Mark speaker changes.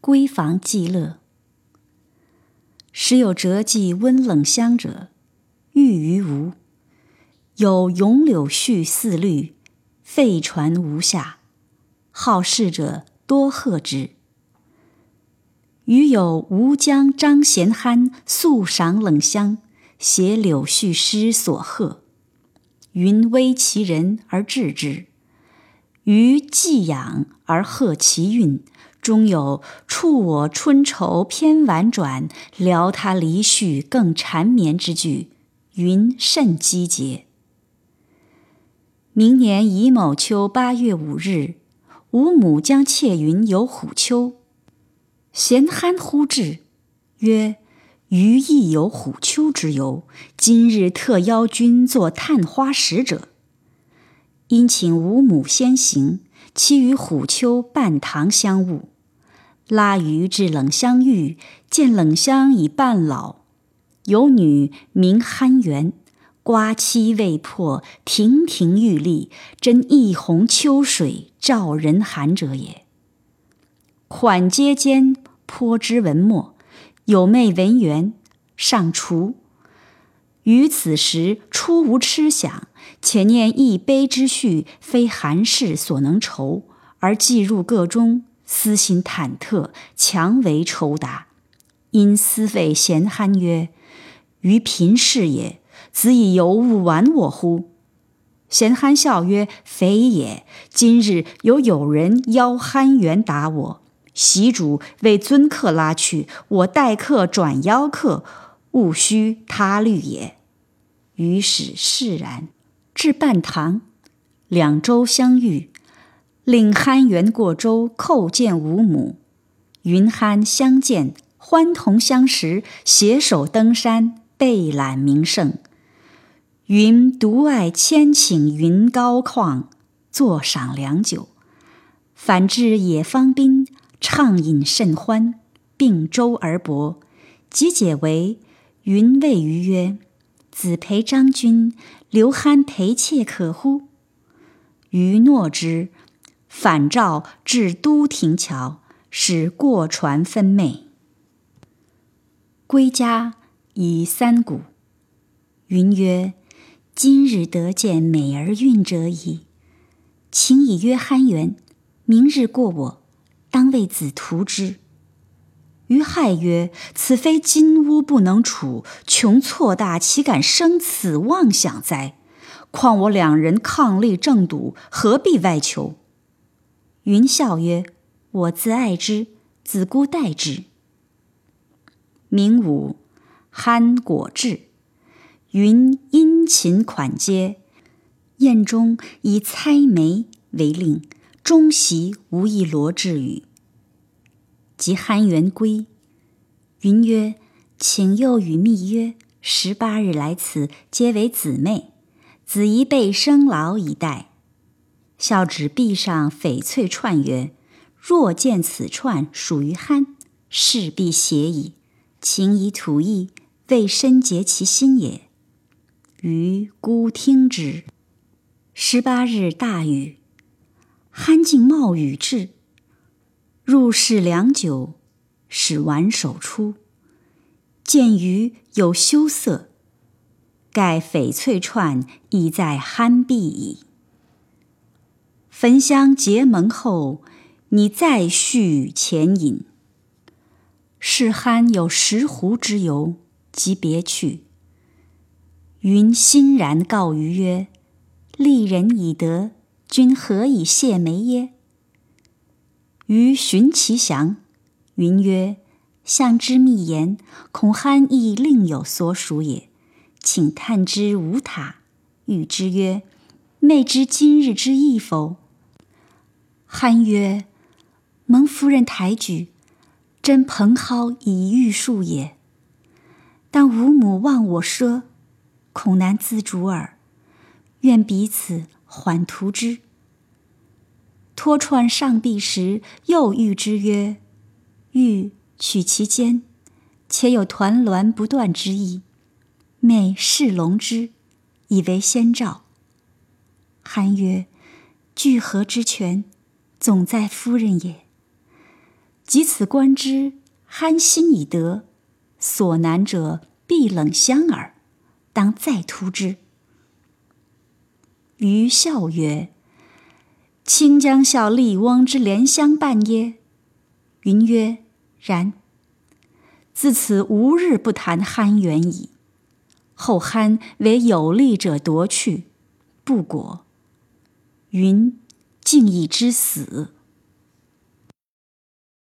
Speaker 1: 闺房寄乐。时有折寄温冷香者，遇于吴。有咏柳絮似绿，废船无下。好事者多贺之。余有吴江张贤憨素赏冷香，写柳絮诗所贺。云微其人而治之，余寄养而贺其韵。终有触我春愁偏婉转，聊他离绪更缠绵之句，云甚积节。明年乙卯秋八月五日，吾母将妾云游虎丘，咸憨呼至，曰：“余亦有虎丘之游，今日特邀君作探花使者。”因请吾母先行，期与虎丘半堂相晤。拉鱼至冷香寓，见冷香已半老，有女名憨元，瓜期未破，亭亭玉立，真一泓秋水照人寒者也。款阶间颇知文墨，有妹文媛，尚厨。于此时初无痴想，且念一悲之绪，非寒士所能酬，而寄入个中。私心忐忑，强为酬答。因私谓贤憨曰：“于贫士也，子以尤物玩我乎？”贤憨笑曰：“非也。今日有友人邀憨元答我，习主为尊客拉去，我待客转邀客，勿须他虑也。”于是释然。至半堂，两舟相遇。令憨元过舟，叩见吾母。云憨相见，欢同相识，携手登山，备览名胜。云独爱千顷云高旷，坐赏良久。反至野芳滨，畅饮甚欢，并舟而泊。即解围，云谓余曰：“子陪张君，留憨陪妾可乎？”余诺之。返照至都亭桥，使过船分袂。归家以三鼓。云曰：“今日得见美而韵者矣，请以约憨元，明日过我，当为子图之。”于亥曰：“此非金屋不能处，穷错大，岂敢生此妄想哉？况我两人伉俪正笃，何必外求？”云笑曰：“我自爱之，子姑待之。”明武，憨果至，云殷勤款接，宴中以猜眉为令，终席无一罗致语。及憨元归，云曰：“请又与密约，十八日来此，皆为姊妹，子宜备生劳以待。”孝指壁上翡翠串曰：“若见此串属于憨，势必邪矣。请以吐意，为深结其心也。”余孤听之。十八日大雨，憨竟冒雨至，入室良久，使挽手出，见余有羞涩，盖翡翠串已在憨壁矣。焚香结盟后，你再续前饮。是憨有石湖之游，即别去。云欣然告余曰：“利人以德，君何以谢媒耶？”余寻其详，云曰：“相之密言，恐憨亦另有所属也，请探之无他。”与之曰：“妹知今日之意否？”憨曰：“蒙夫人抬举，真蓬蒿以玉树也。但吾母望我奢，恐难自主耳。愿彼此缓图之。”托串上臂时，又谕之曰：“欲取其间，且有团栾不断之意。妹视龙之，以为先兆。”憨曰：“聚合之权？”总在夫人也。及此观之，酣心已得，所难者必冷香耳，当再图之。”余笑曰：“卿将效笠翁之怜香伴耶？”云曰：“然。”自此无日不谈酣园矣。后酣为有利者夺去，不果。云敬意之死。